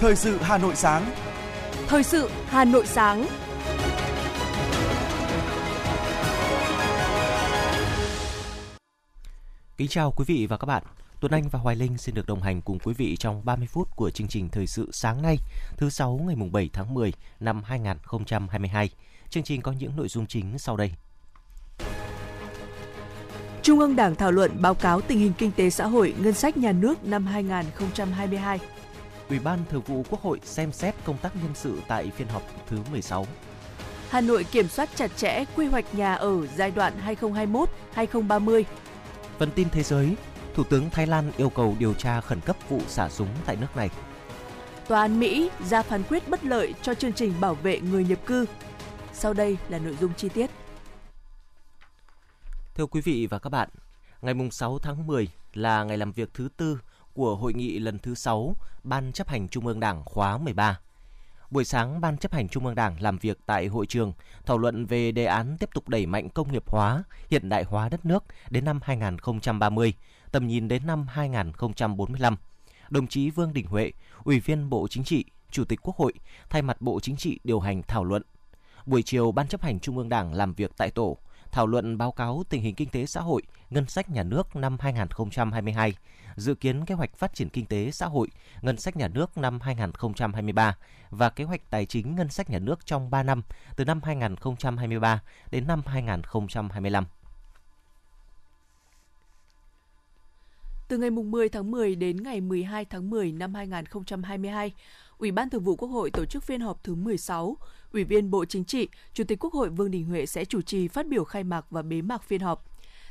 Thời sự Hà Nội sáng. Thời sự Hà Nội sáng. Kính chào quý vị và các bạn. Tuấn Anh và Hoài Linh xin được đồng hành cùng quý vị trong 30 phút của chương trình Thời sự sáng nay, thứ sáu ngày 7 tháng 10 năm 2022. Chương trình có những nội dung chính sau đây. Trung ương Đảng thảo luận báo cáo tình hình kinh tế xã hội ngân sách nhà nước năm 2022. Ủy ban Thường vụ Quốc hội xem xét công tác nhân sự tại phiên họp thứ 16. Hà Nội kiểm soát chặt chẽ quy hoạch nhà ở giai đoạn 2021-2030. Phần tin thế giới, Thủ tướng Thái Lan yêu cầu điều tra khẩn cấp vụ xả súng tại nước này. Tòa án Mỹ ra phán quyết bất lợi cho chương trình bảo vệ người nhập cư. Sau đây là nội dung chi tiết. Thưa quý vị và các bạn, ngày 6 tháng 10 là ngày làm việc thứ tư của hội nghị lần thứ 6 Ban chấp hành Trung ương Đảng khóa 13. Buổi sáng, Ban chấp hành Trung ương Đảng làm việc tại hội trường thảo luận về đề án tiếp tục đẩy mạnh công nghiệp hóa, hiện đại hóa đất nước đến năm 2030, tầm nhìn đến năm 2045. Đồng chí Vương Đình Huệ, Ủy viên Bộ Chính trị, Chủ tịch Quốc hội, thay mặt Bộ Chính trị điều hành thảo luận. Buổi chiều, Ban chấp hành Trung ương Đảng làm việc tại tổ, thảo luận báo cáo tình hình kinh tế xã hội, ngân sách nhà nước năm 2022, dự kiến kế hoạch phát triển kinh tế xã hội, ngân sách nhà nước năm 2023 và kế hoạch tài chính ngân sách nhà nước trong 3 năm từ năm 2023 đến năm 2025. Từ ngày 10 tháng 10 đến ngày 12 tháng 10 năm 2022, Ủy ban Thường vụ Quốc hội tổ chức phiên họp thứ 16. Ủy viên Bộ Chính trị, Chủ tịch Quốc hội Vương Đình Huệ sẽ chủ trì phát biểu khai mạc và bế mạc phiên họp.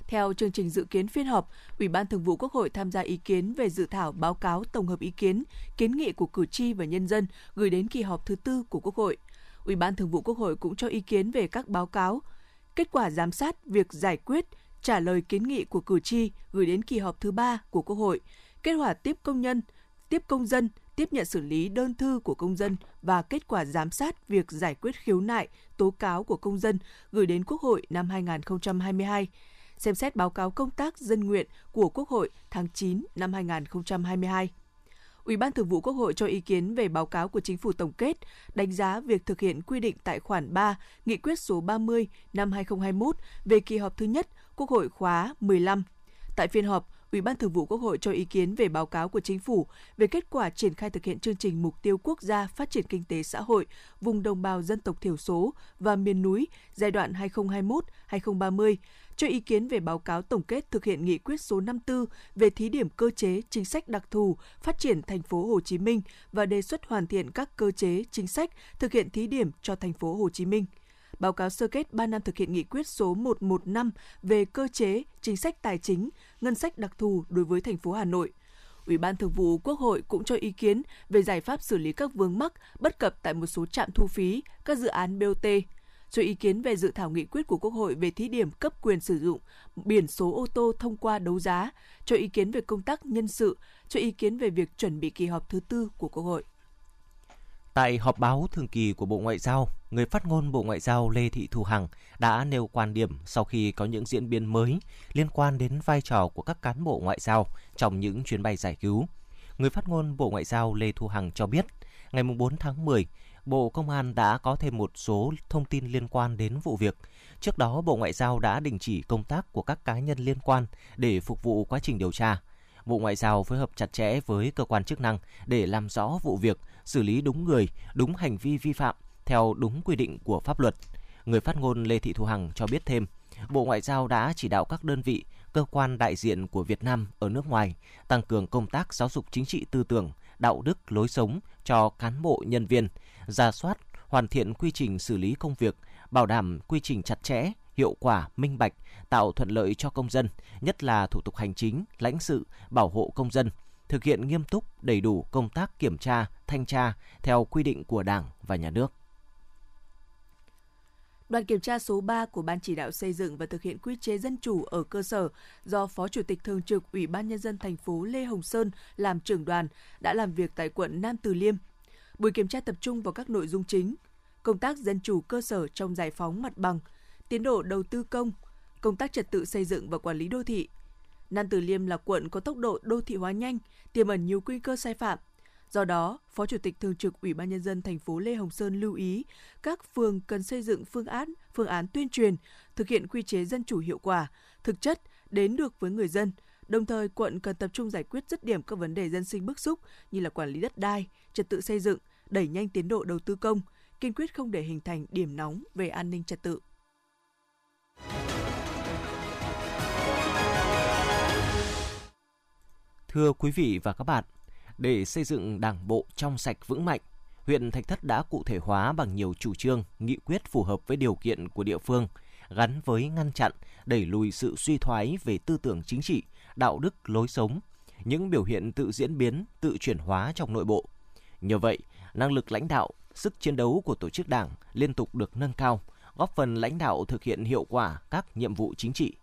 Theo chương trình dự kiến phiên họp, Ủy ban Thường vụ Quốc hội tham gia ý kiến về dự thảo báo cáo tổng hợp ý kiến, kiến nghị của cử tri và nhân dân gửi đến kỳ họp thứ tư của Quốc hội. Ủy ban Thường vụ Quốc hội cũng cho ý kiến về các báo cáo, kết quả giám sát việc giải quyết, trả lời kiến nghị của cử tri gửi đến kỳ họp thứ ba của Quốc hội, kết quả tiếp công nhân, tiếp công dân, tiếp nhận xử lý đơn thư của công dân và kết quả giám sát việc giải quyết khiếu nại, tố cáo của công dân gửi đến Quốc hội năm 2022 xem xét báo cáo công tác dân nguyện của Quốc hội tháng 9 năm 2022. Ủy ban Thường vụ Quốc hội cho ý kiến về báo cáo của Chính phủ tổng kết, đánh giá việc thực hiện quy định tại khoản 3, Nghị quyết số 30 năm 2021 về kỳ họp thứ nhất Quốc hội khóa 15. Tại phiên họp, Ủy ban Thường vụ Quốc hội cho ý kiến về báo cáo của Chính phủ về kết quả triển khai thực hiện chương trình mục tiêu quốc gia phát triển kinh tế xã hội vùng đồng bào dân tộc thiểu số và miền núi giai đoạn 2021-2030, cho ý kiến về báo cáo tổng kết thực hiện nghị quyết số 54 về thí điểm cơ chế chính sách đặc thù phát triển thành phố Hồ Chí Minh và đề xuất hoàn thiện các cơ chế chính sách thực hiện thí điểm cho thành phố Hồ Chí Minh báo cáo sơ kết 3 năm thực hiện nghị quyết số 115 về cơ chế, chính sách tài chính, ngân sách đặc thù đối với thành phố Hà Nội. Ủy ban Thường vụ Quốc hội cũng cho ý kiến về giải pháp xử lý các vướng mắc, bất cập tại một số trạm thu phí, các dự án BOT, cho ý kiến về dự thảo nghị quyết của Quốc hội về thí điểm cấp quyền sử dụng biển số ô tô thông qua đấu giá, cho ý kiến về công tác nhân sự, cho ý kiến về việc chuẩn bị kỳ họp thứ tư của Quốc hội. Tại họp báo thường kỳ của Bộ Ngoại giao, người phát ngôn Bộ Ngoại giao Lê Thị Thu Hằng đã nêu quan điểm sau khi có những diễn biến mới liên quan đến vai trò của các cán bộ ngoại giao trong những chuyến bay giải cứu. Người phát ngôn Bộ Ngoại giao Lê Thu Hằng cho biết, ngày 4 tháng 10, Bộ Công an đã có thêm một số thông tin liên quan đến vụ việc. Trước đó, Bộ Ngoại giao đã đình chỉ công tác của các cá nhân liên quan để phục vụ quá trình điều tra. Bộ Ngoại giao phối hợp chặt chẽ với cơ quan chức năng để làm rõ vụ việc, xử lý đúng người, đúng hành vi vi phạm theo đúng quy định của pháp luật. Người phát ngôn Lê Thị Thu Hằng cho biết thêm, Bộ Ngoại giao đã chỉ đạo các đơn vị, cơ quan đại diện của Việt Nam ở nước ngoài tăng cường công tác giáo dục chính trị tư tưởng, đạo đức, lối sống cho cán bộ nhân viên, ra soát, hoàn thiện quy trình xử lý công việc, bảo đảm quy trình chặt chẽ, hiệu quả, minh bạch, tạo thuận lợi cho công dân, nhất là thủ tục hành chính, lãnh sự, bảo hộ công dân, thực hiện nghiêm túc, đầy đủ công tác kiểm tra, thanh tra theo quy định của Đảng và Nhà nước. Đoàn kiểm tra số 3 của Ban chỉ đạo xây dựng và thực hiện quy chế dân chủ ở cơ sở do Phó Chủ tịch Thường trực Ủy ban Nhân dân thành phố Lê Hồng Sơn làm trưởng đoàn đã làm việc tại quận Nam Từ Liêm. Buổi kiểm tra tập trung vào các nội dung chính, công tác dân chủ cơ sở trong giải phóng mặt bằng, tiến độ đầu tư công, công tác trật tự xây dựng và quản lý đô thị. Nam Từ Liêm là quận có tốc độ đô thị hóa nhanh, tiềm ẩn nhiều nguy cơ sai phạm. Do đó, Phó Chủ tịch Thường trực Ủy ban nhân dân thành phố Lê Hồng Sơn lưu ý các phường cần xây dựng phương án, phương án tuyên truyền, thực hiện quy chế dân chủ hiệu quả, thực chất đến được với người dân. Đồng thời, quận cần tập trung giải quyết dứt điểm các vấn đề dân sinh bức xúc như là quản lý đất đai, trật tự xây dựng, đẩy nhanh tiến độ đầu tư công, kiên quyết không để hình thành điểm nóng về an ninh trật tự. Thưa quý vị và các bạn, để xây dựng Đảng bộ trong sạch vững mạnh, huyện Thạch Thất đã cụ thể hóa bằng nhiều chủ trương, nghị quyết phù hợp với điều kiện của địa phương, gắn với ngăn chặn, đẩy lùi sự suy thoái về tư tưởng chính trị, đạo đức, lối sống, những biểu hiện tự diễn biến, tự chuyển hóa trong nội bộ. Nhờ vậy, năng lực lãnh đạo, sức chiến đấu của tổ chức đảng liên tục được nâng cao, góp phần lãnh đạo thực hiện hiệu quả các nhiệm vụ chính trị.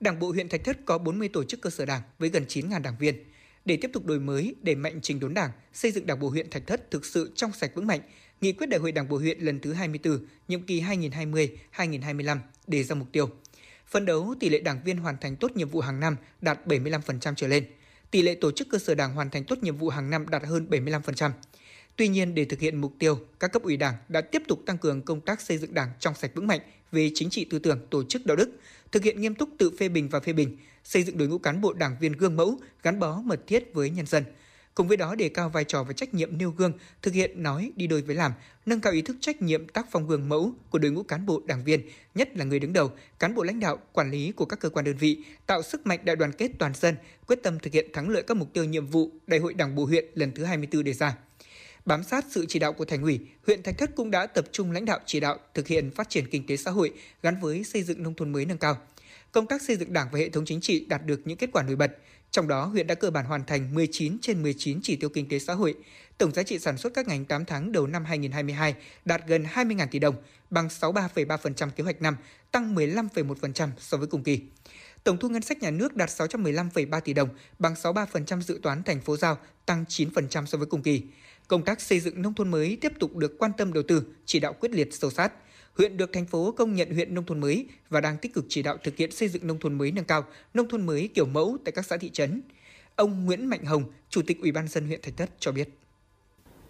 Đảng bộ huyện Thạch Thất có 40 tổ chức cơ sở đảng với gần 9.000 đảng viên. Để tiếp tục đổi mới, đẩy mạnh trình đốn đảng, xây dựng đảng bộ huyện Thạch Thất thực sự trong sạch vững mạnh, nghị quyết đại hội đảng bộ huyện lần thứ 24, nhiệm kỳ 2020-2025 đề ra mục tiêu. Phấn đấu tỷ lệ đảng viên hoàn thành tốt nhiệm vụ hàng năm đạt 75% trở lên. Tỷ lệ tổ chức cơ sở đảng hoàn thành tốt nhiệm vụ hàng năm đạt hơn 75%. Tuy nhiên, để thực hiện mục tiêu, các cấp ủy đảng đã tiếp tục tăng cường công tác xây dựng đảng trong sạch vững mạnh về chính trị tư tưởng, tổ chức đạo đức, thực hiện nghiêm túc tự phê bình và phê bình, xây dựng đội ngũ cán bộ đảng viên gương mẫu, gắn bó mật thiết với nhân dân. Cùng với đó đề cao vai trò và trách nhiệm nêu gương, thực hiện nói đi đôi với làm, nâng cao ý thức trách nhiệm tác phong gương mẫu của đội ngũ cán bộ đảng viên, nhất là người đứng đầu, cán bộ lãnh đạo, quản lý của các cơ quan đơn vị, tạo sức mạnh đại đoàn kết toàn dân, quyết tâm thực hiện thắng lợi các mục tiêu nhiệm vụ Đại hội Đảng bộ huyện lần thứ 24 đề ra. Bám sát sự chỉ đạo của thành ủy, huyện Thạch Thất cũng đã tập trung lãnh đạo chỉ đạo thực hiện phát triển kinh tế xã hội gắn với xây dựng nông thôn mới nâng cao. Công tác xây dựng Đảng và hệ thống chính trị đạt được những kết quả nổi bật. Trong đó, huyện đã cơ bản hoàn thành 19 trên 19 chỉ tiêu kinh tế xã hội. Tổng giá trị sản xuất các ngành 8 tháng đầu năm 2022 đạt gần 20.000 tỷ đồng, bằng 63,3% kế hoạch năm, tăng 15,1% so với cùng kỳ. Tổng thu ngân sách nhà nước đạt 615,3 tỷ đồng, bằng 63% dự toán thành phố giao, tăng 9% so với cùng kỳ công tác xây dựng nông thôn mới tiếp tục được quan tâm đầu tư, chỉ đạo quyết liệt sâu sát. Huyện được thành phố công nhận huyện nông thôn mới và đang tích cực chỉ đạo thực hiện xây dựng nông thôn mới nâng cao, nông thôn mới kiểu mẫu tại các xã thị trấn. Ông Nguyễn Mạnh Hồng, Chủ tịch Ủy ban dân huyện Thạch Thất cho biết.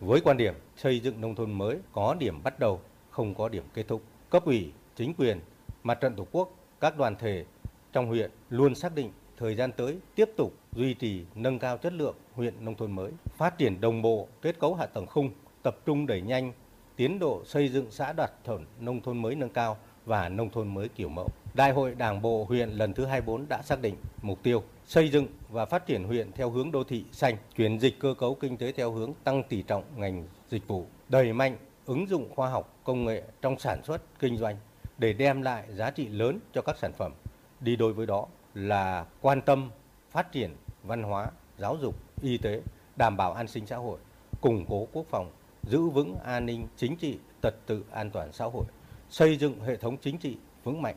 Với quan điểm xây dựng nông thôn mới có điểm bắt đầu, không có điểm kết thúc, cấp ủy, chính quyền, mặt trận tổ quốc, các đoàn thể trong huyện luôn xác định thời gian tới tiếp tục duy trì nâng cao chất lượng huyện nông thôn mới, phát triển đồng bộ kết cấu hạ tầng khung, tập trung đẩy nhanh tiến độ xây dựng xã đạt chuẩn nông thôn mới nâng cao và nông thôn mới kiểu mẫu. Đại hội Đảng bộ huyện lần thứ 24 đã xác định mục tiêu xây dựng và phát triển huyện theo hướng đô thị xanh, chuyển dịch cơ cấu kinh tế theo hướng tăng tỷ trọng ngành dịch vụ, đẩy mạnh ứng dụng khoa học công nghệ trong sản xuất kinh doanh để đem lại giá trị lớn cho các sản phẩm. Đi đôi với đó là quan tâm phát triển văn hóa, giáo dục, y tế, đảm bảo an sinh xã hội, củng cố quốc phòng, giữ vững an ninh chính trị, trật tự an toàn xã hội, xây dựng hệ thống chính trị vững mạnh.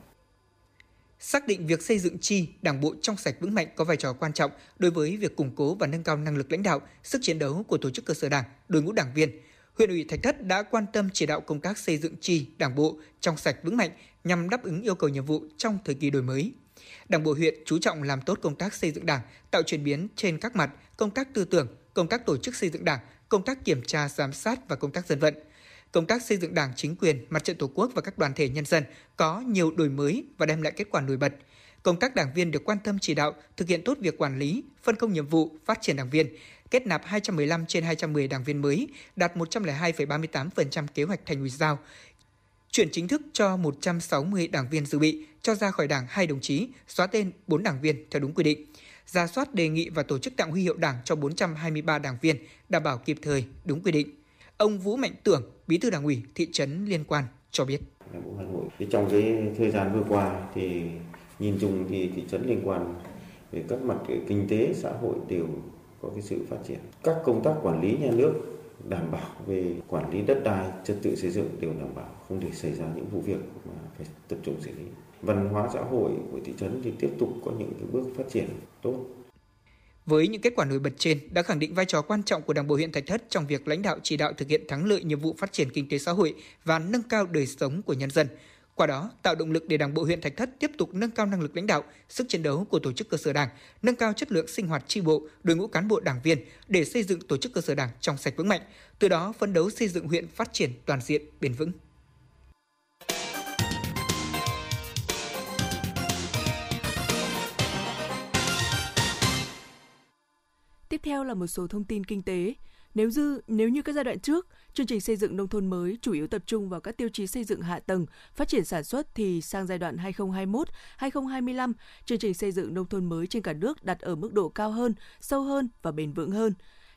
Xác định việc xây dựng chi, đảng bộ trong sạch vững mạnh có vai trò quan trọng đối với việc củng cố và nâng cao năng lực lãnh đạo, sức chiến đấu của tổ chức cơ sở đảng, đội ngũ đảng viên. Huyện ủy Thạch Thất đã quan tâm chỉ đạo công tác xây dựng chi, đảng bộ trong sạch vững mạnh nhằm đáp ứng yêu cầu nhiệm vụ trong thời kỳ đổi mới. Đảng bộ huyện chú trọng làm tốt công tác xây dựng Đảng, tạo chuyển biến trên các mặt, công tác tư tưởng, công tác tổ chức xây dựng Đảng, công tác kiểm tra giám sát và công tác dân vận. Công tác xây dựng Đảng, chính quyền, mặt trận Tổ quốc và các đoàn thể nhân dân có nhiều đổi mới và đem lại kết quả nổi bật. Công tác đảng viên được quan tâm chỉ đạo, thực hiện tốt việc quản lý, phân công nhiệm vụ, phát triển đảng viên, kết nạp 215 trên 210 đảng viên mới, đạt 102,38% kế hoạch thành ủy giao, chuyển chính thức cho 160 đảng viên dự bị, cho ra khỏi đảng hai đồng chí, xóa tên 4 đảng viên theo đúng quy định. Ra soát đề nghị và tổ chức tặng huy hiệu đảng cho 423 đảng viên, đảm bảo kịp thời, đúng quy định. Ông Vũ Mạnh Tưởng, Bí thư Đảng ủy thị trấn liên quan cho biết. Trong cái thời gian vừa qua thì nhìn chung thì thị trấn liên quan về các mặt kinh tế xã hội đều có cái sự phát triển. Các công tác quản lý nhà nước đảm bảo về quản lý đất đai, trật tự xây dựng đều đảm bảo, không để xảy ra những vụ việc mà phải tập trung xử lý. Văn hóa xã hội của thị trấn thì tiếp tục có những cái bước phát triển tốt. Với những kết quả nổi bật trên đã khẳng định vai trò quan trọng của Đảng bộ huyện Thạch Thất trong việc lãnh đạo chỉ đạo thực hiện thắng lợi nhiệm vụ phát triển kinh tế xã hội và nâng cao đời sống của nhân dân. Qua đó, tạo động lực để Đảng bộ huyện Thạch Thất tiếp tục nâng cao năng lực lãnh đạo, sức chiến đấu của tổ chức cơ sở Đảng, nâng cao chất lượng sinh hoạt tri bộ, đội ngũ cán bộ đảng viên để xây dựng tổ chức cơ sở Đảng trong sạch vững mạnh, từ đó phấn đấu xây dựng huyện phát triển toàn diện, bền vững. Tiếp theo là một số thông tin kinh tế. Nếu dư nếu như các giai đoạn trước, chương trình xây dựng nông thôn mới chủ yếu tập trung vào các tiêu chí xây dựng hạ tầng, phát triển sản xuất thì sang giai đoạn 2021-2025, chương trình xây dựng nông thôn mới trên cả nước đặt ở mức độ cao hơn, sâu hơn và bền vững hơn.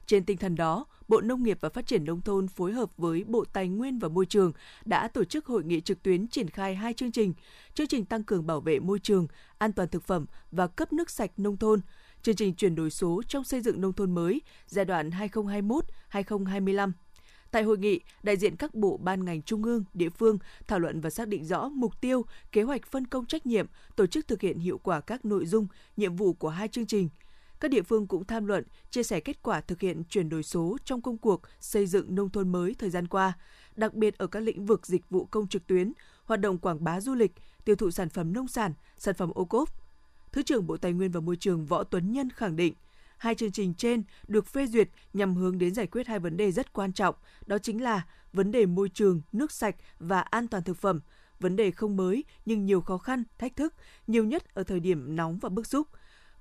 Trên tinh thần đó, Bộ Nông nghiệp và Phát triển Nông thôn phối hợp với Bộ Tài nguyên và Môi trường đã tổ chức hội nghị trực tuyến triển khai hai chương trình. Chương trình tăng cường bảo vệ môi trường, an toàn thực phẩm và cấp nước sạch nông thôn – chương trình chuyển đổi số trong xây dựng nông thôn mới giai đoạn 2021-2025. Tại hội nghị, đại diện các bộ ban ngành trung ương, địa phương thảo luận và xác định rõ mục tiêu, kế hoạch phân công trách nhiệm, tổ chức thực hiện hiệu quả các nội dung, nhiệm vụ của hai chương trình. Các địa phương cũng tham luận, chia sẻ kết quả thực hiện chuyển đổi số trong công cuộc xây dựng nông thôn mới thời gian qua, đặc biệt ở các lĩnh vực dịch vụ công trực tuyến, hoạt động quảng bá du lịch, tiêu thụ sản phẩm nông sản, sản phẩm ô cốp, Thứ trưởng Bộ Tài nguyên và Môi trường Võ Tuấn Nhân khẳng định, hai chương trình trên được phê duyệt nhằm hướng đến giải quyết hai vấn đề rất quan trọng, đó chính là vấn đề môi trường, nước sạch và an toàn thực phẩm, vấn đề không mới nhưng nhiều khó khăn, thách thức, nhiều nhất ở thời điểm nóng và bức xúc.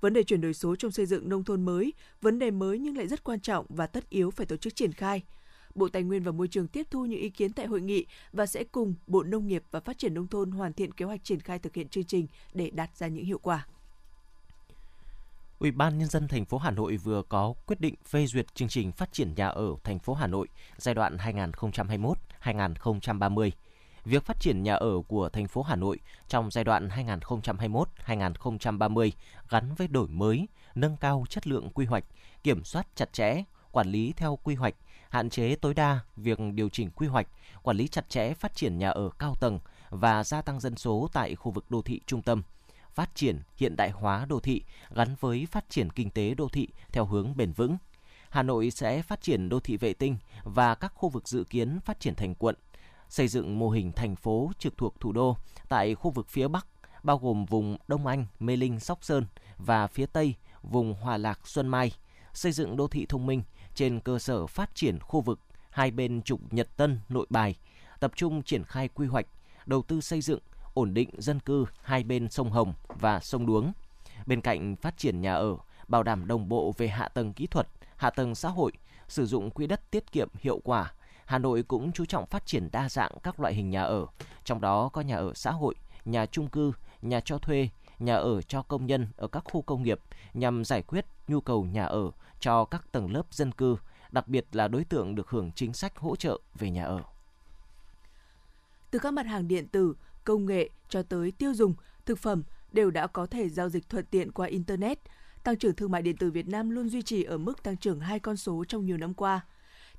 Vấn đề chuyển đổi số trong xây dựng nông thôn mới, vấn đề mới nhưng lại rất quan trọng và tất yếu phải tổ chức triển khai. Bộ Tài nguyên và Môi trường tiếp thu những ý kiến tại hội nghị và sẽ cùng Bộ Nông nghiệp và Phát triển Nông thôn hoàn thiện kế hoạch triển khai thực hiện chương trình để đạt ra những hiệu quả. Ủy ban nhân dân thành phố Hà Nội vừa có quyết định phê duyệt chương trình phát triển nhà ở thành phố Hà Nội giai đoạn 2021-2030. Việc phát triển nhà ở của thành phố Hà Nội trong giai đoạn 2021-2030 gắn với đổi mới, nâng cao chất lượng quy hoạch, kiểm soát chặt chẽ, quản lý theo quy hoạch, hạn chế tối đa việc điều chỉnh quy hoạch, quản lý chặt chẽ phát triển nhà ở cao tầng và gia tăng dân số tại khu vực đô thị trung tâm – phát triển hiện đại hóa đô thị gắn với phát triển kinh tế đô thị theo hướng bền vững. Hà Nội sẽ phát triển đô thị vệ tinh và các khu vực dự kiến phát triển thành quận, xây dựng mô hình thành phố trực thuộc thủ đô tại khu vực phía Bắc, bao gồm vùng Đông Anh, Mê Linh, Sóc Sơn và phía Tây, vùng Hòa Lạc, Xuân Mai, xây dựng đô thị thông minh trên cơ sở phát triển khu vực hai bên trục Nhật Tân, Nội Bài, tập trung triển khai quy hoạch, đầu tư xây dựng, ổn định dân cư hai bên sông Hồng và sông Đuống. Bên cạnh phát triển nhà ở, bảo đảm đồng bộ về hạ tầng kỹ thuật, hạ tầng xã hội, sử dụng quỹ đất tiết kiệm hiệu quả, Hà Nội cũng chú trọng phát triển đa dạng các loại hình nhà ở, trong đó có nhà ở xã hội, nhà trung cư, nhà cho thuê, nhà ở cho công nhân ở các khu công nghiệp nhằm giải quyết nhu cầu nhà ở cho các tầng lớp dân cư, đặc biệt là đối tượng được hưởng chính sách hỗ trợ về nhà ở. Từ các mặt hàng điện tử, công nghệ cho tới tiêu dùng, thực phẩm đều đã có thể giao dịch thuận tiện qua Internet. Tăng trưởng thương mại điện tử Việt Nam luôn duy trì ở mức tăng trưởng hai con số trong nhiều năm qua.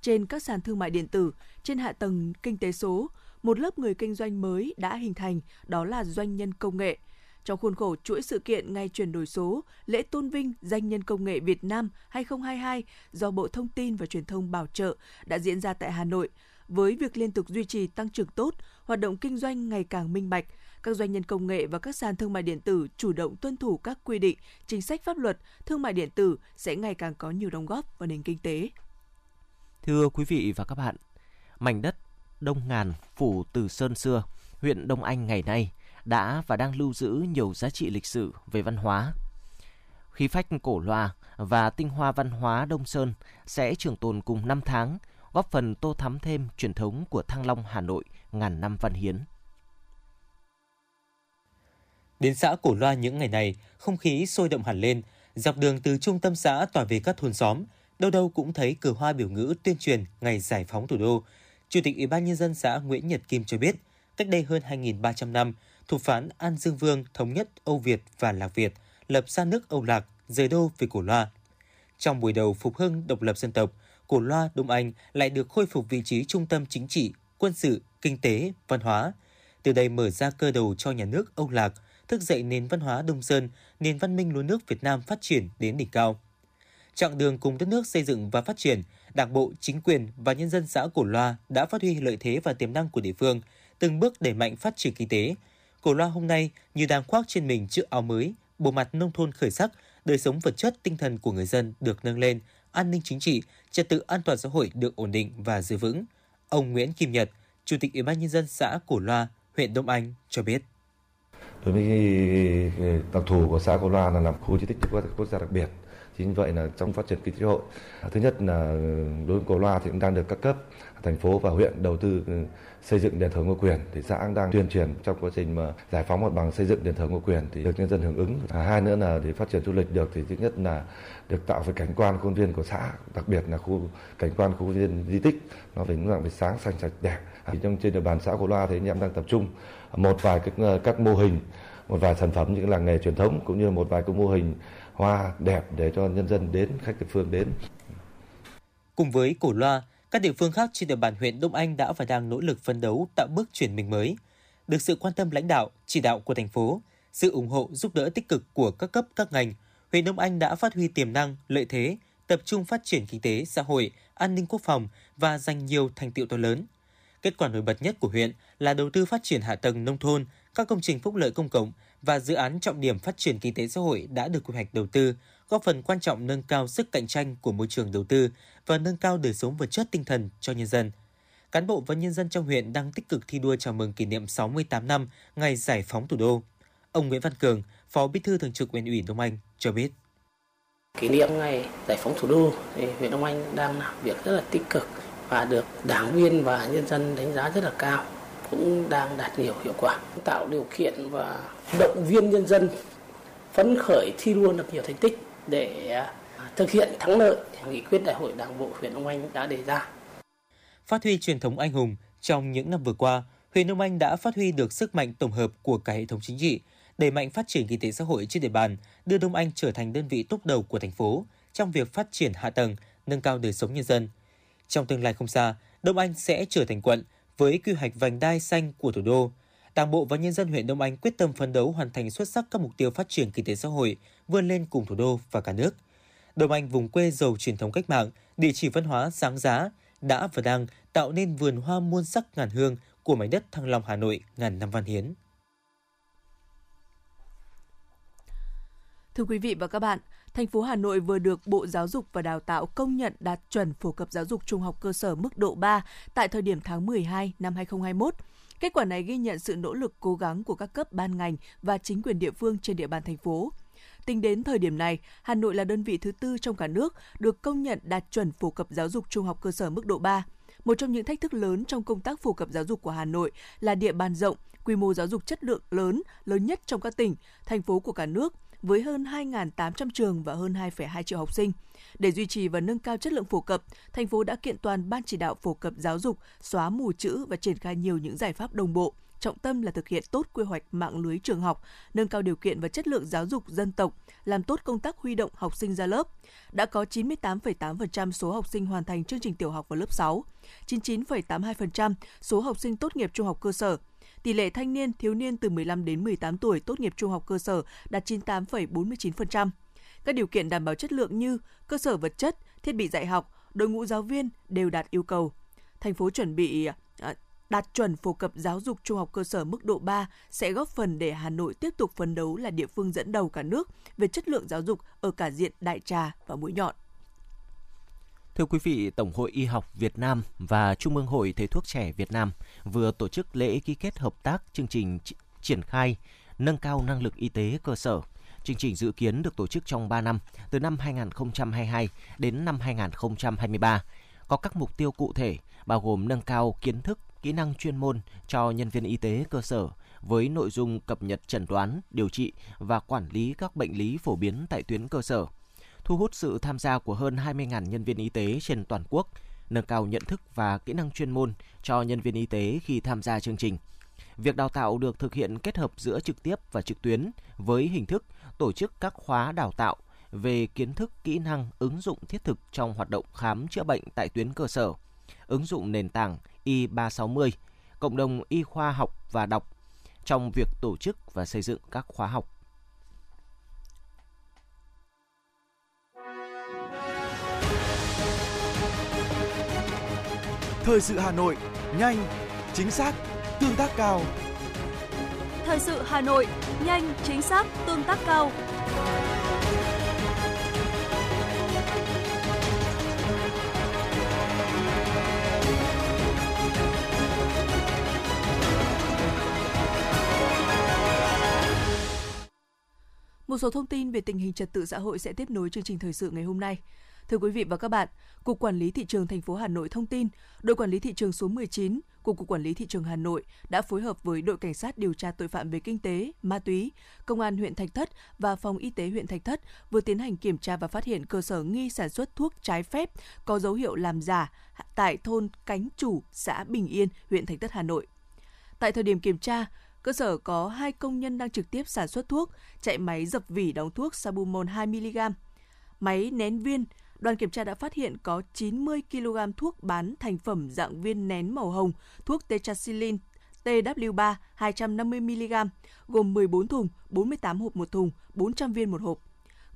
Trên các sàn thương mại điện tử, trên hạ tầng kinh tế số, một lớp người kinh doanh mới đã hình thành, đó là doanh nhân công nghệ. Trong khuôn khổ chuỗi sự kiện Ngày chuyển đổi số, lễ tôn vinh Danh nhân công nghệ Việt Nam 2022 do Bộ Thông tin và Truyền thông bảo trợ đã diễn ra tại Hà Nội, với việc liên tục duy trì tăng trưởng tốt, hoạt động kinh doanh ngày càng minh bạch, các doanh nhân công nghệ và các sàn thương mại điện tử chủ động tuân thủ các quy định, chính sách pháp luật, thương mại điện tử sẽ ngày càng có nhiều đóng góp vào nền kinh tế. Thưa quý vị và các bạn, mảnh đất Đông Ngàn, phủ Từ Sơn xưa, huyện Đông Anh ngày nay đã và đang lưu giữ nhiều giá trị lịch sử về văn hóa. Khí phách cổ loa và tinh hoa văn hóa Đông Sơn sẽ trường tồn cùng năm tháng góp phần tô thắm thêm truyền thống của Thăng Long Hà Nội ngàn năm văn hiến. Đến xã Cổ Loa những ngày này, không khí sôi động hẳn lên, dọc đường từ trung tâm xã tỏa về các thôn xóm, đâu đâu cũng thấy cờ hoa biểu ngữ tuyên truyền ngày giải phóng thủ đô. Chủ tịch Ủy ban nhân dân xã Nguyễn Nhật Kim cho biết, cách đây hơn 2.300 năm, thủ phán An Dương Vương thống nhất Âu Việt và Lạc Việt, lập ra nước Âu Lạc, rời đô về Cổ Loa. Trong buổi đầu phục hưng độc lập dân tộc, Cổ Loa Đông Anh lại được khôi phục vị trí trung tâm chính trị, quân sự, kinh tế, văn hóa. Từ đây mở ra cơ đầu cho nhà nước Âu Lạc, thức dậy nền văn hóa Đông Sơn, nền văn minh lúa nước Việt Nam phát triển đến đỉnh cao. Chặng đường cùng đất nước xây dựng và phát triển, Đảng bộ, chính quyền và nhân dân xã Cổ Loa đã phát huy lợi thế và tiềm năng của địa phương, từng bước đẩy mạnh phát triển kinh tế. Cổ loa hôm nay như đang khoác trên mình chiếc áo mới, bộ mặt nông thôn khởi sắc, đời sống vật chất tinh thần của người dân được nâng lên, an ninh chính trị, trật tự an toàn xã hội được ổn định và giữ vững. Ông Nguyễn Kim Nhật, Chủ tịch Ủy ban nhân dân xã Cổ Loa, huyện Đông Anh cho biết. Đối với đặc thù của xã Cổ Loa là làm khu di tích quốc gia đặc biệt, chính vậy là trong phát triển kinh tế hội, thứ nhất là đối với Cổ Loa thì cũng đang được các cấp thành phố và huyện đầu tư ừ, xây dựng đền thờ Ngô Quyền thì xã cũng đang tuyên truyền trong quá trình mà giải phóng mặt bằng xây dựng đền thờ Ngô Quyền thì được nhân dân hưởng ứng. À, hai nữa là để phát triển du lịch được thì thứ nhất là được tạo về cảnh quan khuôn viên của xã, đặc biệt là khu cảnh quan khu viên di tích nó phải dạng phải sáng xanh sạch đẹp. Thì trong trên địa bàn xã Cổ Loa thì anh em đang tập trung một vài các ờ, các mô hình một vài sản phẩm những làng nghề truyền thống cũng như một vài cái mô hình hoa đẹp để cho nhân dân đến khách địa phương đến. Cùng với Cổ Loa, các địa phương khác trên địa bàn huyện Đông Anh đã và đang nỗ lực phấn đấu tạo bước chuyển mình mới. Được sự quan tâm lãnh đạo, chỉ đạo của thành phố, sự ủng hộ giúp đỡ tích cực của các cấp các ngành, huyện Đông Anh đã phát huy tiềm năng, lợi thế, tập trung phát triển kinh tế, xã hội, an ninh quốc phòng và giành nhiều thành tiệu to lớn. Kết quả nổi bật nhất của huyện là đầu tư phát triển hạ tầng nông thôn, các công trình phúc lợi công cộng và dự án trọng điểm phát triển kinh tế xã hội đã được quy hoạch đầu tư, góp phần quan trọng nâng cao sức cạnh tranh của môi trường đầu tư và nâng cao đời sống vật chất tinh thần cho nhân dân. Cán bộ và nhân dân trong huyện đang tích cực thi đua chào mừng kỷ niệm 68 năm ngày giải phóng thủ đô. Ông Nguyễn Văn Cường, Phó Bí thư Thường trực Huyện ủy Đông Anh cho biết. Kỷ niệm ngày giải phóng thủ đô thì huyện Đông Anh đang làm việc rất là tích cực và được đảng viên và nhân dân đánh giá rất là cao cũng đang đạt nhiều hiệu quả tạo điều kiện và động viên nhân dân phấn khởi thi đua được nhiều thành tích để à, thực hiện thắng lợi nghị quyết đại hội đảng bộ huyện Đông Anh đã đề ra. Phát huy truyền thống anh hùng, trong những năm vừa qua, huyện Đông Anh đã phát huy được sức mạnh tổng hợp của cả hệ thống chính trị, đẩy mạnh phát triển kinh tế xã hội trên địa bàn, đưa Đông Anh trở thành đơn vị tốt đầu của thành phố trong việc phát triển hạ tầng, nâng cao đời sống nhân dân. Trong tương lai không xa, Đông Anh sẽ trở thành quận với quy hoạch vành đai xanh của thủ đô. Đảng bộ và nhân dân huyện Đông Anh quyết tâm phấn đấu hoàn thành xuất sắc các mục tiêu phát triển kinh tế xã hội, vươn lên cùng thủ đô và cả nước. Đông Anh vùng quê giàu truyền thống cách mạng, địa chỉ văn hóa sáng giá, đã và đang tạo nên vườn hoa muôn sắc ngàn hương của mảnh đất Thăng Long Hà Nội ngàn năm văn hiến. Thưa quý vị và các bạn, thành phố Hà Nội vừa được Bộ Giáo dục và Đào tạo công nhận đạt chuẩn phổ cập giáo dục trung học cơ sở mức độ 3 tại thời điểm tháng 12 năm 2021. Kết quả này ghi nhận sự nỗ lực cố gắng của các cấp ban ngành và chính quyền địa phương trên địa bàn thành phố. Tính đến thời điểm này, Hà Nội là đơn vị thứ tư trong cả nước được công nhận đạt chuẩn phổ cập giáo dục trung học cơ sở mức độ 3. Một trong những thách thức lớn trong công tác phổ cập giáo dục của Hà Nội là địa bàn rộng, quy mô giáo dục chất lượng lớn, lớn nhất trong các tỉnh, thành phố của cả nước – với hơn 2.800 trường và hơn 2,2 triệu học sinh. Để duy trì và nâng cao chất lượng phổ cập, thành phố đã kiện toàn Ban chỉ đạo phổ cập giáo dục, xóa mù chữ và triển khai nhiều những giải pháp đồng bộ, trọng tâm là thực hiện tốt quy hoạch mạng lưới trường học, nâng cao điều kiện và chất lượng giáo dục dân tộc, làm tốt công tác huy động học sinh ra lớp. Đã có 98,8% số học sinh hoàn thành chương trình tiểu học vào lớp 6, 99,82% số học sinh tốt nghiệp trung học cơ sở, Tỷ lệ thanh niên, thiếu niên từ 15 đến 18 tuổi tốt nghiệp trung học cơ sở đạt 98,49%. Các điều kiện đảm bảo chất lượng như cơ sở vật chất, thiết bị dạy học, đội ngũ giáo viên đều đạt yêu cầu. Thành phố chuẩn bị à, đạt chuẩn phổ cập giáo dục trung học cơ sở mức độ 3 sẽ góp phần để Hà Nội tiếp tục phấn đấu là địa phương dẫn đầu cả nước về chất lượng giáo dục ở cả diện đại trà và mũi nhọn. Thưa quý vị, Tổng hội Y học Việt Nam và Trung ương Hội Thầy thuốc trẻ Việt Nam vừa tổ chức lễ ký kết hợp tác chương trình triển khai nâng cao năng lực y tế cơ sở. Chương trình dự kiến được tổ chức trong 3 năm, từ năm 2022 đến năm 2023, có các mục tiêu cụ thể bao gồm nâng cao kiến thức, kỹ năng chuyên môn cho nhân viên y tế cơ sở với nội dung cập nhật chẩn đoán, điều trị và quản lý các bệnh lý phổ biến tại tuyến cơ sở – thu hút sự tham gia của hơn 20.000 nhân viên y tế trên toàn quốc, nâng cao nhận thức và kỹ năng chuyên môn cho nhân viên y tế khi tham gia chương trình. Việc đào tạo được thực hiện kết hợp giữa trực tiếp và trực tuyến với hình thức tổ chức các khóa đào tạo về kiến thức, kỹ năng, ứng dụng thiết thực trong hoạt động khám chữa bệnh tại tuyến cơ sở, ứng dụng nền tảng Y360, cộng đồng y khoa học và đọc trong việc tổ chức và xây dựng các khóa học Thời sự Hà Nội, nhanh, chính xác, tương tác cao. Thời sự Hà Nội, nhanh, chính xác, tương tác cao. Một số thông tin về tình hình trật tự xã hội sẽ tiếp nối chương trình thời sự ngày hôm nay. Thưa quý vị và các bạn, Cục Quản lý thị trường thành phố Hà Nội thông tin, đội quản lý thị trường số 19 của Cục Quản lý thị trường Hà Nội đã phối hợp với đội cảnh sát điều tra tội phạm về kinh tế, ma túy, công an huyện Thạch Thất và phòng y tế huyện Thạch Thất vừa tiến hành kiểm tra và phát hiện cơ sở nghi sản xuất thuốc trái phép có dấu hiệu làm giả tại thôn Cánh Chủ, xã Bình Yên, huyện Thạch Thất, Hà Nội. Tại thời điểm kiểm tra, cơ sở có hai công nhân đang trực tiếp sản xuất thuốc, chạy máy dập vỉ đóng thuốc Sabumon 2mg, máy nén viên, đoàn kiểm tra đã phát hiện có 90 kg thuốc bán thành phẩm dạng viên nén màu hồng, thuốc tetracycline TW3 250mg, gồm 14 thùng, 48 hộp một thùng, 400 viên một hộp.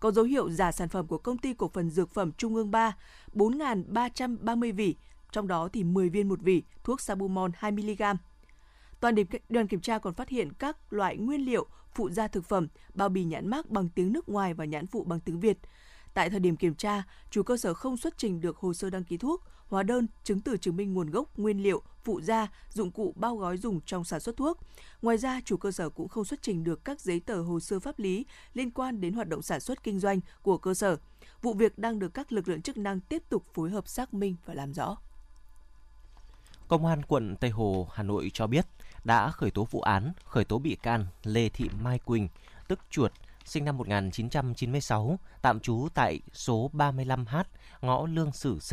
Có dấu hiệu giả sản phẩm của công ty cổ phần dược phẩm Trung ương 3, 4.330 vỉ, trong đó thì 10 viên một vỉ, thuốc Sabumon 2mg. Toàn đoàn kiểm tra còn phát hiện các loại nguyên liệu, phụ gia thực phẩm, bao bì nhãn mác bằng tiếng nước ngoài và nhãn phụ bằng tiếng Việt. Tại thời điểm kiểm tra, chủ cơ sở không xuất trình được hồ sơ đăng ký thuốc, hóa đơn, chứng từ chứng minh nguồn gốc, nguyên liệu, phụ gia, dụng cụ bao gói dùng trong sản xuất thuốc. Ngoài ra, chủ cơ sở cũng không xuất trình được các giấy tờ hồ sơ pháp lý liên quan đến hoạt động sản xuất kinh doanh của cơ sở. Vụ việc đang được các lực lượng chức năng tiếp tục phối hợp xác minh và làm rõ. Công an quận Tây Hồ, Hà Nội cho biết đã khởi tố vụ án, khởi tố bị can Lê Thị Mai Quỳnh, tức Chuột, sinh năm 1996, tạm trú tại số 35H, ngõ Lương Sử C,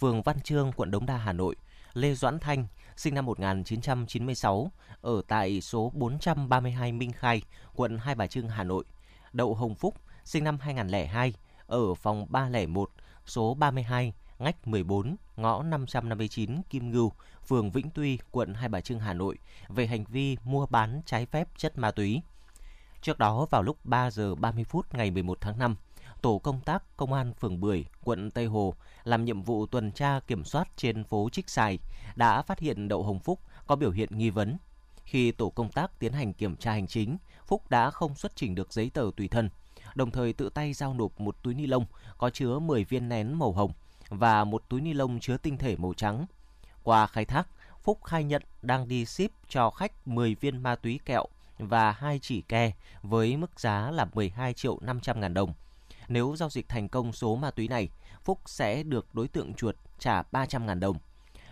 phường Văn Trương, quận Đống Đa, Hà Nội. Lê Doãn Thanh, sinh năm 1996, ở tại số 432 Minh Khai, quận Hai Bà Trưng, Hà Nội. Đậu Hồng Phúc, sinh năm 2002, ở phòng 301, số 32, ngách 14, ngõ 559 Kim Ngưu, phường Vĩnh Tuy, quận Hai Bà Trưng, Hà Nội, về hành vi mua bán trái phép chất ma túy. Trước đó vào lúc 3 giờ 30 phút ngày 11 tháng 5, tổ công tác công an phường Bưởi, quận Tây Hồ làm nhiệm vụ tuần tra kiểm soát trên phố Trích Xài đã phát hiện Đậu Hồng Phúc có biểu hiện nghi vấn. Khi tổ công tác tiến hành kiểm tra hành chính, Phúc đã không xuất trình được giấy tờ tùy thân, đồng thời tự tay giao nộp một túi ni lông có chứa 10 viên nén màu hồng và một túi ni lông chứa tinh thể màu trắng. Qua khai thác, Phúc khai nhận đang đi ship cho khách 10 viên ma túy kẹo và hai chỉ ke với mức giá là 12 triệu 500 ngàn đồng. Nếu giao dịch thành công số ma túy này, Phúc sẽ được đối tượng chuột trả 300 ngàn đồng.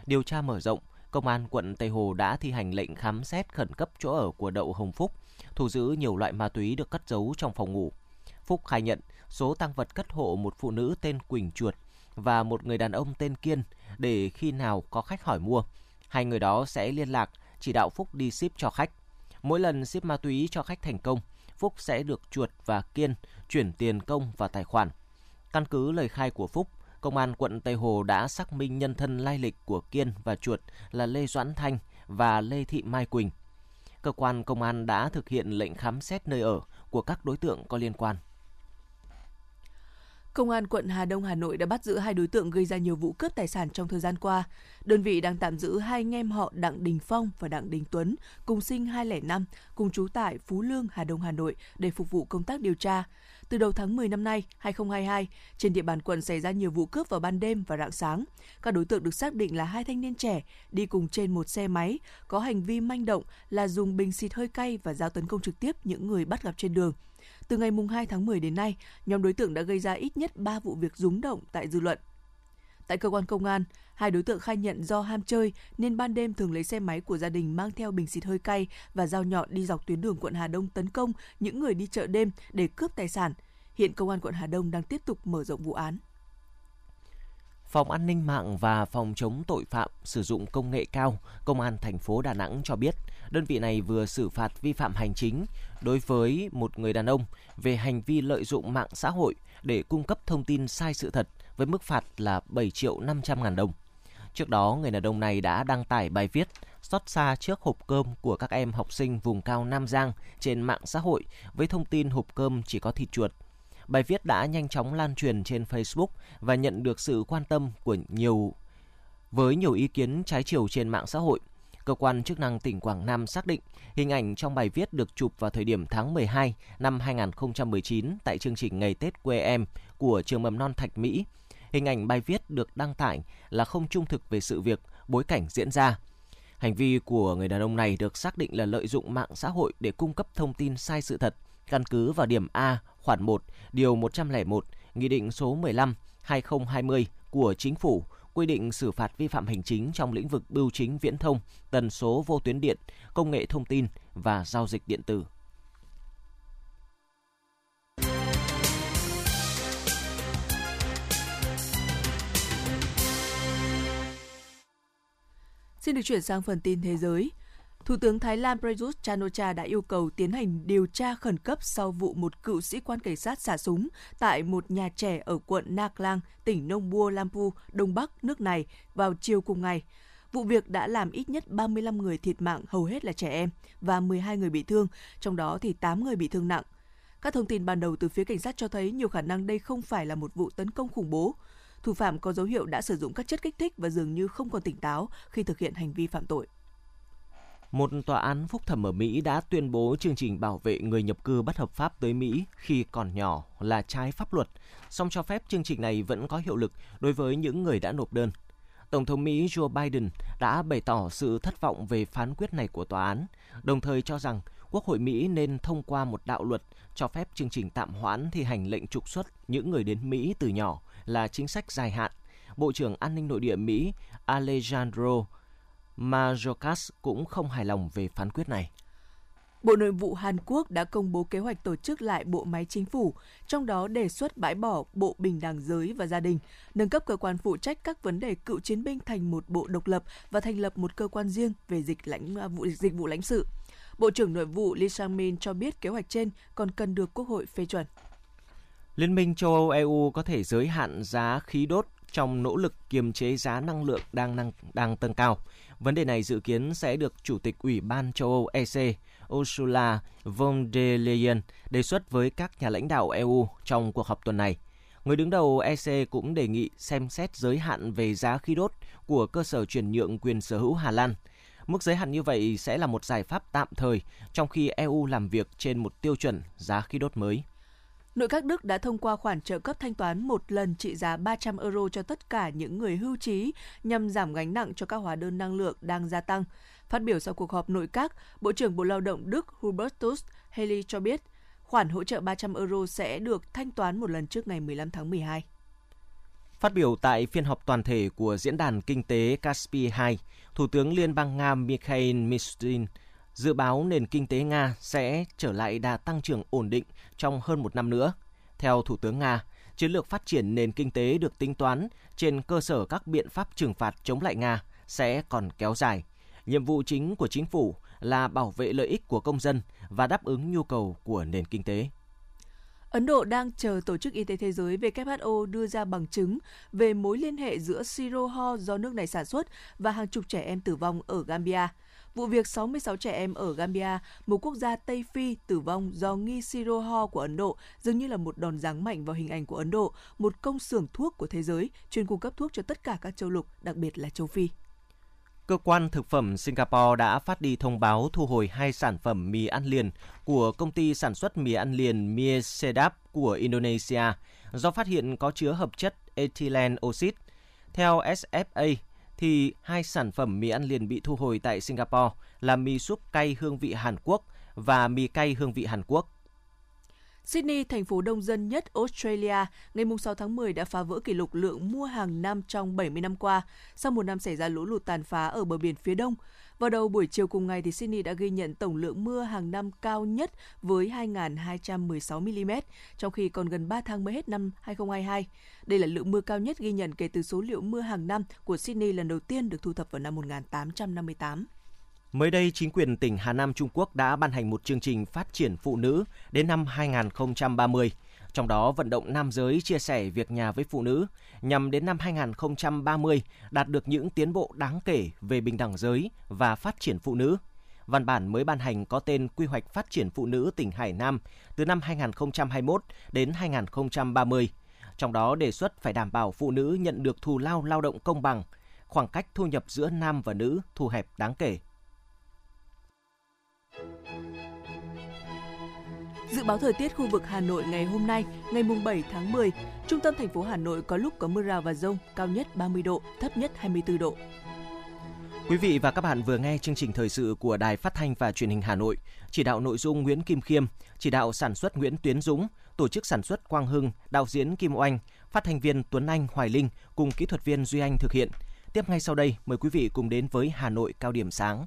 Điều tra mở rộng, Công an quận Tây Hồ đã thi hành lệnh khám xét khẩn cấp chỗ ở của Đậu Hồng Phúc, thu giữ nhiều loại ma túy được cất giấu trong phòng ngủ. Phúc khai nhận số tăng vật cất hộ một phụ nữ tên Quỳnh Chuột và một người đàn ông tên Kiên để khi nào có khách hỏi mua, hai người đó sẽ liên lạc chỉ đạo Phúc đi ship cho khách. Mỗi lần ship ma túy cho khách thành công, Phúc sẽ được Chuột và Kiên chuyển tiền công vào tài khoản. Căn cứ lời khai của Phúc, Công an quận Tây Hồ đã xác minh nhân thân lai lịch của Kiên và Chuột là Lê Doãn Thanh và Lê Thị Mai Quỳnh. Cơ quan công an đã thực hiện lệnh khám xét nơi ở của các đối tượng có liên quan. Công an quận Hà Đông Hà Nội đã bắt giữ hai đối tượng gây ra nhiều vụ cướp tài sản trong thời gian qua. Đơn vị đang tạm giữ hai anh em họ Đặng Đình Phong và Đặng Đình Tuấn, cùng sinh 205, cùng trú tại Phú Lương, Hà Đông, Hà Nội để phục vụ công tác điều tra. Từ đầu tháng 10 năm nay, 2022, trên địa bàn quận xảy ra nhiều vụ cướp vào ban đêm và rạng sáng. Các đối tượng được xác định là hai thanh niên trẻ đi cùng trên một xe máy, có hành vi manh động là dùng bình xịt hơi cay và giao tấn công trực tiếp những người bắt gặp trên đường. Từ ngày 2 tháng 10 đến nay, nhóm đối tượng đã gây ra ít nhất 3 vụ việc rúng động tại dư luận. Tại cơ quan công an, hai đối tượng khai nhận do ham chơi nên ban đêm thường lấy xe máy của gia đình mang theo bình xịt hơi cay và dao nhọn đi dọc tuyến đường quận Hà Đông tấn công những người đi chợ đêm để cướp tài sản. Hiện công an quận Hà Đông đang tiếp tục mở rộng vụ án. Phòng An ninh mạng và Phòng chống tội phạm sử dụng công nghệ cao, Công an thành phố Đà Nẵng cho biết, đơn vị này vừa xử phạt vi phạm hành chính đối với một người đàn ông về hành vi lợi dụng mạng xã hội để cung cấp thông tin sai sự thật với mức phạt là 7 triệu 500 ngàn đồng. Trước đó, người đàn ông này đã đăng tải bài viết xót xa trước hộp cơm của các em học sinh vùng cao Nam Giang trên mạng xã hội với thông tin hộp cơm chỉ có thịt chuột. Bài viết đã nhanh chóng lan truyền trên Facebook và nhận được sự quan tâm của nhiều với nhiều ý kiến trái chiều trên mạng xã hội. Cơ quan chức năng tỉnh Quảng Nam xác định hình ảnh trong bài viết được chụp vào thời điểm tháng 12 năm 2019 tại chương trình Ngày Tết quê em của trường mầm non Thạch Mỹ. Hình ảnh bài viết được đăng tải là không trung thực về sự việc, bối cảnh diễn ra. Hành vi của người đàn ông này được xác định là lợi dụng mạng xã hội để cung cấp thông tin sai sự thật, căn cứ vào điểm A khoản 1, điều 101, Nghị định số 15 2020 của Chính phủ quy định xử phạt vi phạm hành chính trong lĩnh vực bưu chính viễn thông, tần số vô tuyến điện, công nghệ thông tin và giao dịch điện tử. Xin được chuyển sang phần tin thế giới. Thủ tướng Thái Lan Prayut Chan-o-cha đã yêu cầu tiến hành điều tra khẩn cấp sau vụ một cựu sĩ quan cảnh sát xả súng tại một nhà trẻ ở quận Naklang, tỉnh Nông Bua Lampu, Đông Bắc nước này vào chiều cùng ngày. Vụ việc đã làm ít nhất 35 người thiệt mạng, hầu hết là trẻ em, và 12 người bị thương, trong đó thì 8 người bị thương nặng. Các thông tin ban đầu từ phía cảnh sát cho thấy nhiều khả năng đây không phải là một vụ tấn công khủng bố. Thủ phạm có dấu hiệu đã sử dụng các chất kích thích và dường như không còn tỉnh táo khi thực hiện hành vi phạm tội một tòa án phúc thẩm ở Mỹ đã tuyên bố chương trình bảo vệ người nhập cư bất hợp pháp tới Mỹ khi còn nhỏ là trái pháp luật, song cho phép chương trình này vẫn có hiệu lực đối với những người đã nộp đơn. Tổng thống Mỹ Joe Biden đã bày tỏ sự thất vọng về phán quyết này của tòa án, đồng thời cho rằng Quốc hội Mỹ nên thông qua một đạo luật cho phép chương trình tạm hoãn thi hành lệnh trục xuất những người đến Mỹ từ nhỏ là chính sách dài hạn. Bộ trưởng An ninh Nội địa Mỹ Alejandro Mayorkas cũng không hài lòng về phán quyết này. Bộ Nội vụ Hàn Quốc đã công bố kế hoạch tổ chức lại bộ máy chính phủ, trong đó đề xuất bãi bỏ Bộ Bình đẳng giới và gia đình, nâng cấp cơ quan phụ trách các vấn đề cựu chiến binh thành một bộ độc lập và thành lập một cơ quan riêng về dịch lãnh à, vụ dịch vụ lãnh sự. Bộ trưởng Nội vụ Lee Sang-min cho biết kế hoạch trên còn cần được Quốc hội phê chuẩn. Liên minh châu Âu EU có thể giới hạn giá khí đốt trong nỗ lực kiềm chế giá năng lượng đang năng, đang tăng cao. Vấn đề này dự kiến sẽ được Chủ tịch Ủy ban châu Âu EC Ursula von der Leyen đề xuất với các nhà lãnh đạo EU trong cuộc họp tuần này. Người đứng đầu EC cũng đề nghị xem xét giới hạn về giá khí đốt của cơ sở chuyển nhượng quyền sở hữu Hà Lan. Mức giới hạn như vậy sẽ là một giải pháp tạm thời trong khi EU làm việc trên một tiêu chuẩn giá khí đốt mới. Nội các Đức đã thông qua khoản trợ cấp thanh toán một lần trị giá 300 euro cho tất cả những người hưu trí nhằm giảm gánh nặng cho các hóa đơn năng lượng đang gia tăng. Phát biểu sau cuộc họp nội các, Bộ trưởng Bộ Lao động Đức Hubertus Haley cho biết khoản hỗ trợ 300 euro sẽ được thanh toán một lần trước ngày 15 tháng 12. Phát biểu tại phiên họp toàn thể của Diễn đàn Kinh tế Caspi 2, Thủ tướng Liên bang Nga Mikhail Mishustin dự báo nền kinh tế Nga sẽ trở lại đà tăng trưởng ổn định trong hơn một năm nữa. Theo Thủ tướng Nga, chiến lược phát triển nền kinh tế được tính toán trên cơ sở các biện pháp trừng phạt chống lại Nga sẽ còn kéo dài. Nhiệm vụ chính của chính phủ là bảo vệ lợi ích của công dân và đáp ứng nhu cầu của nền kinh tế. Ấn Độ đang chờ Tổ chức Y tế Thế giới WHO đưa ra bằng chứng về mối liên hệ giữa siro ho do nước này sản xuất và hàng chục trẻ em tử vong ở Gambia. Vụ việc 66 trẻ em ở Gambia, một quốc gia Tây Phi, tử vong do nghi siro ho của Ấn Độ dường như là một đòn giáng mạnh vào hình ảnh của Ấn Độ, một công xưởng thuốc của thế giới, chuyên cung cấp thuốc cho tất cả các châu lục, đặc biệt là châu Phi. Cơ quan thực phẩm Singapore đã phát đi thông báo thu hồi hai sản phẩm mì ăn liền của công ty sản xuất mì ăn liền Mie Sedap của Indonesia do phát hiện có chứa hợp chất ethylene oxide. Theo SFA, thì hai sản phẩm mì ăn liền bị thu hồi tại Singapore là mì súp cay hương vị Hàn Quốc và mì cay hương vị Hàn Quốc. Sydney, thành phố đông dân nhất Australia, ngày 6 tháng 10 đã phá vỡ kỷ lục lượng mua hàng năm trong 70 năm qua, sau một năm xảy ra lũ lụt tàn phá ở bờ biển phía đông. Vào đầu buổi chiều cùng ngày, thì Sydney đã ghi nhận tổng lượng mưa hàng năm cao nhất với 2.216 mm, trong khi còn gần 3 tháng mới hết năm 2022. Đây là lượng mưa cao nhất ghi nhận kể từ số liệu mưa hàng năm của Sydney lần đầu tiên được thu thập vào năm 1858. Mới đây, chính quyền tỉnh Hà Nam Trung Quốc đã ban hành một chương trình phát triển phụ nữ đến năm 2030, trong đó vận động nam giới chia sẻ việc nhà với phụ nữ nhằm đến năm 2030 đạt được những tiến bộ đáng kể về bình đẳng giới và phát triển phụ nữ. Văn bản mới ban hành có tên Quy hoạch phát triển phụ nữ tỉnh Hải Nam từ năm 2021 đến 2030. Trong đó đề xuất phải đảm bảo phụ nữ nhận được thù lao lao động công bằng, khoảng cách thu nhập giữa nam và nữ thu hẹp đáng kể. Dự báo thời tiết khu vực Hà Nội ngày hôm nay, ngày mùng 7 tháng 10, trung tâm thành phố Hà Nội có lúc có mưa rào và rông, cao nhất 30 độ, thấp nhất 24 độ. Quý vị và các bạn vừa nghe chương trình thời sự của Đài Phát thanh và Truyền hình Hà Nội, chỉ đạo nội dung Nguyễn Kim Khiêm, chỉ đạo sản xuất Nguyễn Tuyến Dũng, tổ chức sản xuất Quang Hưng, đạo diễn Kim Oanh, phát thanh viên Tuấn Anh Hoài Linh cùng kỹ thuật viên Duy Anh thực hiện. Tiếp ngay sau đây, mời quý vị cùng đến với Hà Nội cao điểm sáng.